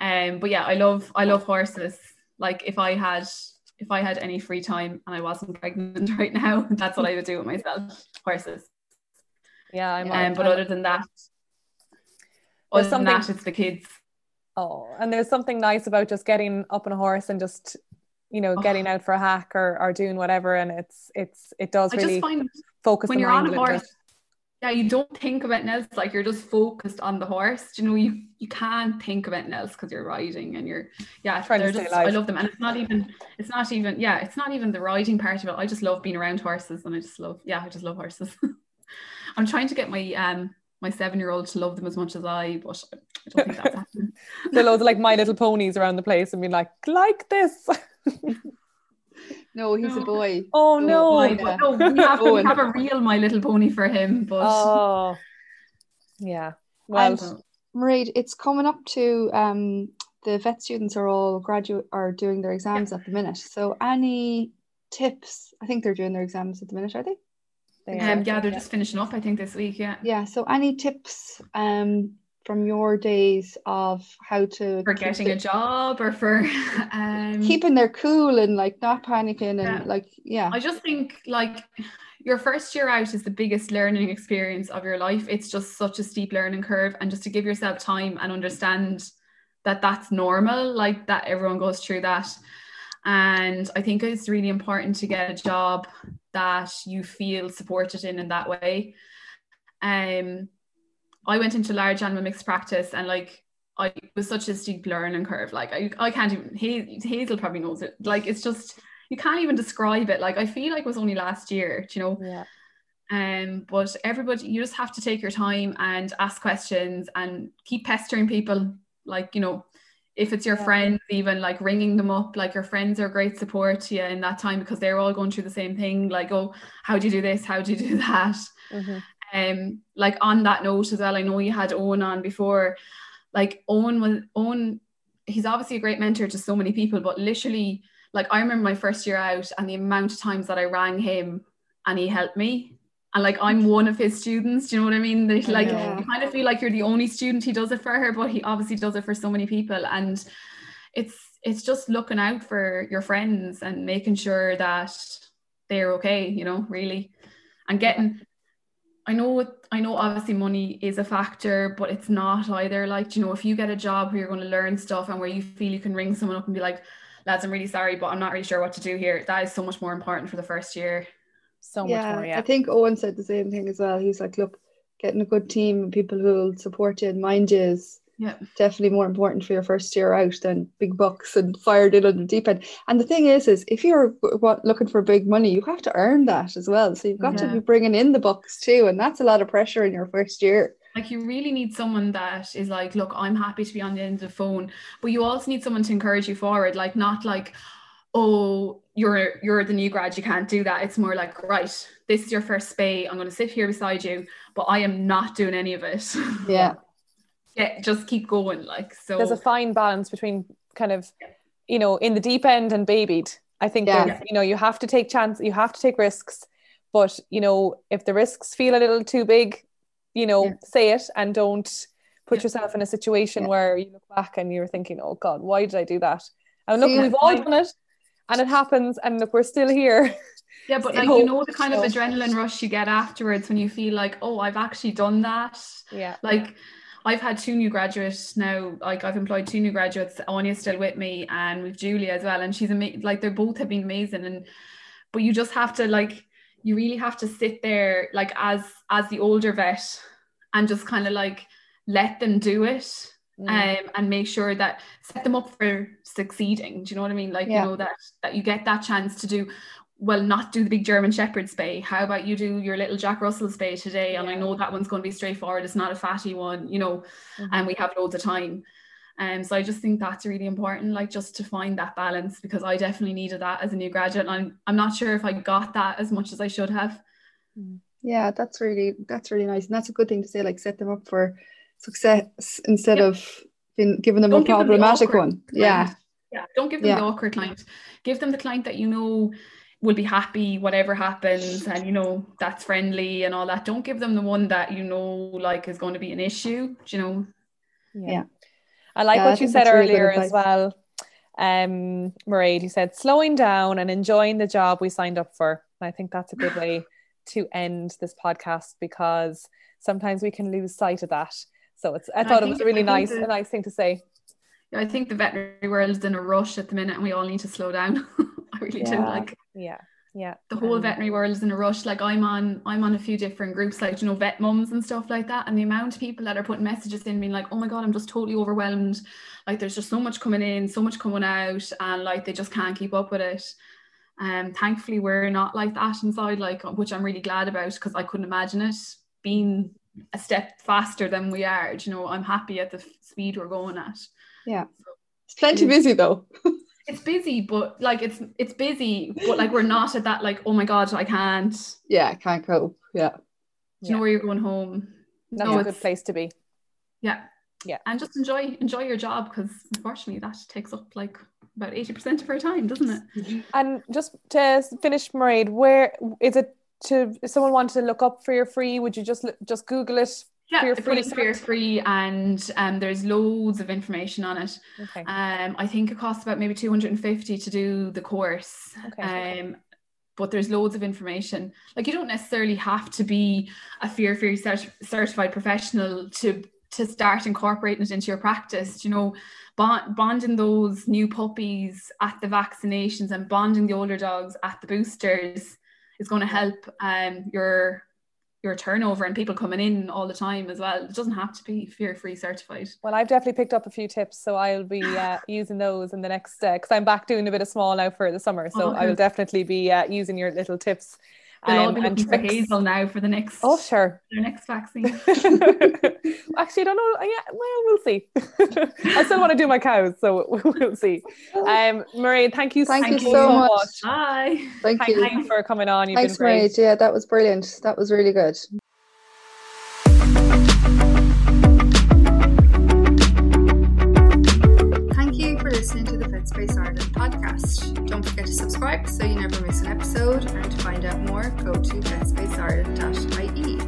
[SPEAKER 3] Um, but yeah, I love I love horses. Like if I had if I had any free time and I wasn't pregnant right now, that's what I would do with myself. Horses.
[SPEAKER 2] Yeah, I'm.
[SPEAKER 3] Um, but other than that, other than that, it's the kids.
[SPEAKER 2] Oh, and there's something nice about just getting up on a horse and just you know getting oh. out for a hack or, or doing whatever and it's it's it does I really find focus
[SPEAKER 3] when you're on a horse yeah, you don't think about anything else. Like you're just focused on the horse. You know, you you can't think about anything else because you're riding and you're yeah.
[SPEAKER 2] Trying to
[SPEAKER 3] they're
[SPEAKER 2] stay
[SPEAKER 3] just,
[SPEAKER 2] alive.
[SPEAKER 3] I love them, and it's not even it's not even yeah, it's not even the riding part of it. I just love being around horses, and I just love yeah, I just love horses. I'm trying to get my um my seven year old to love them as much as I, but I don't think that's happening.
[SPEAKER 2] There are loads of like My Little Ponies around the place and being like, like this.
[SPEAKER 1] No, he's a boy.
[SPEAKER 2] Oh no.
[SPEAKER 3] my-
[SPEAKER 1] yeah.
[SPEAKER 3] no, we have, we have a real My Little Pony for him, but
[SPEAKER 2] Oh. Yeah. Well,
[SPEAKER 1] And- Mairead, it's coming up to um the vet students are all graduate are doing their exams at the minute. So any tips? I think they're doing their exams at the minute, are they?
[SPEAKER 2] They
[SPEAKER 3] um,
[SPEAKER 2] are.
[SPEAKER 3] yeah, they're just finishing up. I think this week. Yeah,
[SPEAKER 1] Yeah. So any tips um from your days of how to
[SPEAKER 3] for getting
[SPEAKER 1] it-
[SPEAKER 3] a job or for um,
[SPEAKER 1] keeping their cool and like not panicking and
[SPEAKER 3] Yeah.
[SPEAKER 1] like yeah
[SPEAKER 3] I just think like your first year out is the biggest learning experience of your life. It's just such a steep learning curve, and just to give yourself time and understand that that's normal, like that everyone goes through that. And I think it's really important to get a job that you feel supported in in that way. Um, I went into large animal mixed practice, and like I was such a steep learning curve. Like I, I can't even. Hazell, Hazell probably knows it. Like it's just you can't even describe it. Like I feel like it was only last year, do you know.
[SPEAKER 2] Yeah.
[SPEAKER 3] Um, but everybody, you just have to take your time and ask questions and keep pestering people. Like you know, if it's your
[SPEAKER 2] Yeah.
[SPEAKER 3] friends, even like ringing them up. Like your friends are great support to you in that time because they're all going through the same thing. Like, oh, how do you do this? How do you do that?
[SPEAKER 2] Mhm.
[SPEAKER 3] um like on that note as well I know you had Owen on before like Owen was Owen he's obviously a great mentor to so many people but literally like I remember my first year out and the amount of times that I rang him and he helped me and like I'm one of his students do you know what I mean
[SPEAKER 2] I
[SPEAKER 3] like
[SPEAKER 1] know.
[SPEAKER 3] you kind of feel like you're the only student he does it for her but he obviously does it for so many people and it's it's just looking out for your friends and making sure that they're okay you know really and getting I know I know obviously money is a factor, but it's not either. Like, you know, if you get a job where you're going to learn stuff and where you feel you can ring someone up and be like, lads, I'm really sorry, but I'm not really sure what to do here. That is so much more important for the first year.
[SPEAKER 2] So much
[SPEAKER 1] yeah,
[SPEAKER 2] more. Yeah.
[SPEAKER 1] I think Owen said the same thing as well. He's like, look, getting a good team and people who'll support you and mind you is
[SPEAKER 3] Yeah.
[SPEAKER 1] definitely more important for your first year out than big bucks and fired in on the deep end. And the thing is, is if you're what looking for big money, you have to earn that as well. So you've got to be bringing in the bucks too, and that's a lot of pressure in your first year.
[SPEAKER 3] Like you really need someone that is like, look, I'm happy to be on the end of the phone, but you also need someone to encourage you forward. Like not like, oh, you're you're the new grad, you can't do that. It's more like, right, this is your first spay. I'm going to sit here beside you, but I am not doing any of it.
[SPEAKER 1] Yeah,
[SPEAKER 3] yeah, just keep going. Like so.
[SPEAKER 2] There's a fine balance between kind of, you know, in the deep end and babied. I think
[SPEAKER 1] Yeah.
[SPEAKER 2] you know, you have to take chance, you have to take risks, but you know, if the risks feel a little too big, you know,
[SPEAKER 1] Yeah.
[SPEAKER 2] say it and don't put
[SPEAKER 3] Yeah.
[SPEAKER 2] yourself in a situation
[SPEAKER 1] Yeah.
[SPEAKER 2] where you look back and you're thinking, oh God, why did I do that? And look,
[SPEAKER 1] See,
[SPEAKER 2] we've all done it and it happens and look, we're still here.
[SPEAKER 3] Yeah, but like you know the kind of adrenaline rush you get afterwards when you feel like, oh, I've actually done that.
[SPEAKER 2] Yeah.
[SPEAKER 3] Like I've had two new graduates now. Like I've employed two new graduates. Anya's still with me, and with Julia as well. And she's amazing. Like they're both have been amazing. And but you just have to like you really have to sit there like as as the older vet and just kind of like let them do it
[SPEAKER 2] Mm.
[SPEAKER 3] um, and make sure that set them up for succeeding. Do you know what I mean? Like
[SPEAKER 1] Yeah.
[SPEAKER 3] you know that that you get that chance to do well, not do the big German Shepherd spay. How about you do your little Jack Russell spay today? And I know that one's going to be straightforward. It's not a fatty one, you know,
[SPEAKER 2] Mhm.
[SPEAKER 3] and we have loads of time. Um, so I just think that's really important, like just to find that balance because I definitely needed that as a new graduate. And I'm I'm not sure if I got that as much as I should have.
[SPEAKER 1] yeah, that's really that's really nice, and that's a good thing to say. Like set them up for success instead
[SPEAKER 3] Yeah.
[SPEAKER 1] of being, giving them
[SPEAKER 3] Don't
[SPEAKER 1] a
[SPEAKER 3] give them the
[SPEAKER 1] problematic
[SPEAKER 3] awkward
[SPEAKER 1] one. Yeah,
[SPEAKER 3] Yeah. Don't give them
[SPEAKER 1] Yeah.
[SPEAKER 3] the awkward client. Give them the client that you know will be happy whatever happens and you know that's friendly and all that. Don't give them the one that you know like is going to be an issue. Do you know?
[SPEAKER 1] Yeah.
[SPEAKER 2] I like
[SPEAKER 1] Yeah, I
[SPEAKER 2] what you said
[SPEAKER 1] that's really
[SPEAKER 2] earlier as well. Um, Mairead, you said slowing down and enjoying the job we signed up for. And I think that's a good way to end this podcast because sometimes we can lose sight of that. So it's I
[SPEAKER 3] And I
[SPEAKER 2] thought it was a really nice,
[SPEAKER 3] the-
[SPEAKER 2] a nice thing to say.
[SPEAKER 3] Yeah, I think the veterinary world is in a rush at the minute and we all need to slow down. I really do like
[SPEAKER 2] Yeah. yeah.
[SPEAKER 3] the whole veterinary world is in a rush. Like i'm on i'm on a few different groups like you know vet mums and stuff like that. And the amount of people that are putting messages in being like oh my god i'm just totally overwhelmed. Like there's just so much coming in so much coming out and like they just can't keep up with it. And um, thankfully we're not like that inside like which i'm really glad about because i couldn't imagine it being a step faster than we are. You know i'm happy at the speed we're going at.
[SPEAKER 1] Yeah. It's plenty busy though.
[SPEAKER 3] It's busy but like it's it's busy but like we're not at that like oh my god I can't.
[SPEAKER 1] Yeah I can't cope. Yeah.
[SPEAKER 3] Do you yeah. know where you're going home?
[SPEAKER 2] That's no, a good place to be.
[SPEAKER 3] Yeah.
[SPEAKER 2] Yeah.
[SPEAKER 3] And just enjoy enjoy your job because unfortunately that takes up like about 80% of our time doesn't it? Mm-hmm.
[SPEAKER 2] And just to finish Mairead where is it to if someone wanted to look up your free would you just just google it
[SPEAKER 3] yeah, fear free, fear free, and um, there's loads of information on it.
[SPEAKER 2] Okay.
[SPEAKER 3] Um, I think it costs about maybe 250 to do the course.
[SPEAKER 2] Okay.
[SPEAKER 3] Um, but there's loads of information. Like you don't necessarily have to be a fear free cert- certified professional to to start incorporating it into your practice. You know, bond, bonding those new puppies at the vaccinations and bonding the older dogs at the boosters is going to help um, your your turnover and people coming in all the time as well. It doesn't have to be fear free certified.
[SPEAKER 2] Well, I've definitely picked up a few tips, so I'll be uh, using those in the next because uh, I'm back doing a bit of small now for the summer, so oh, okay. I will definitely be uh, using your little tips.
[SPEAKER 3] They'll um, all be looking for Hazell now for the next.
[SPEAKER 2] Oh sure,
[SPEAKER 3] their next vaccine.
[SPEAKER 2] Actually, I don't know. Yeah, well, we'll see. I still want to do my cows, so we'll see. Um, Marie, thank you.
[SPEAKER 1] Thank, thank you, you, so much. much.
[SPEAKER 3] Bye.
[SPEAKER 1] Thank,
[SPEAKER 2] thank
[SPEAKER 1] you.
[SPEAKER 2] Thanks for coming on. You've
[SPEAKER 1] Thanks,
[SPEAKER 2] been great.
[SPEAKER 1] Marie. Yeah, that was brilliant. That was really good. Listening to the Vetspace Ireland podcast. Don't forget to subscribe so you never miss an episode. And to find out more, go to vetspaceireland.ie.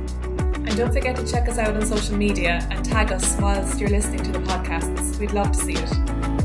[SPEAKER 4] And don't forget to check us out on social media and tag us whilst you're listening to the podcasts. We'd love to see it.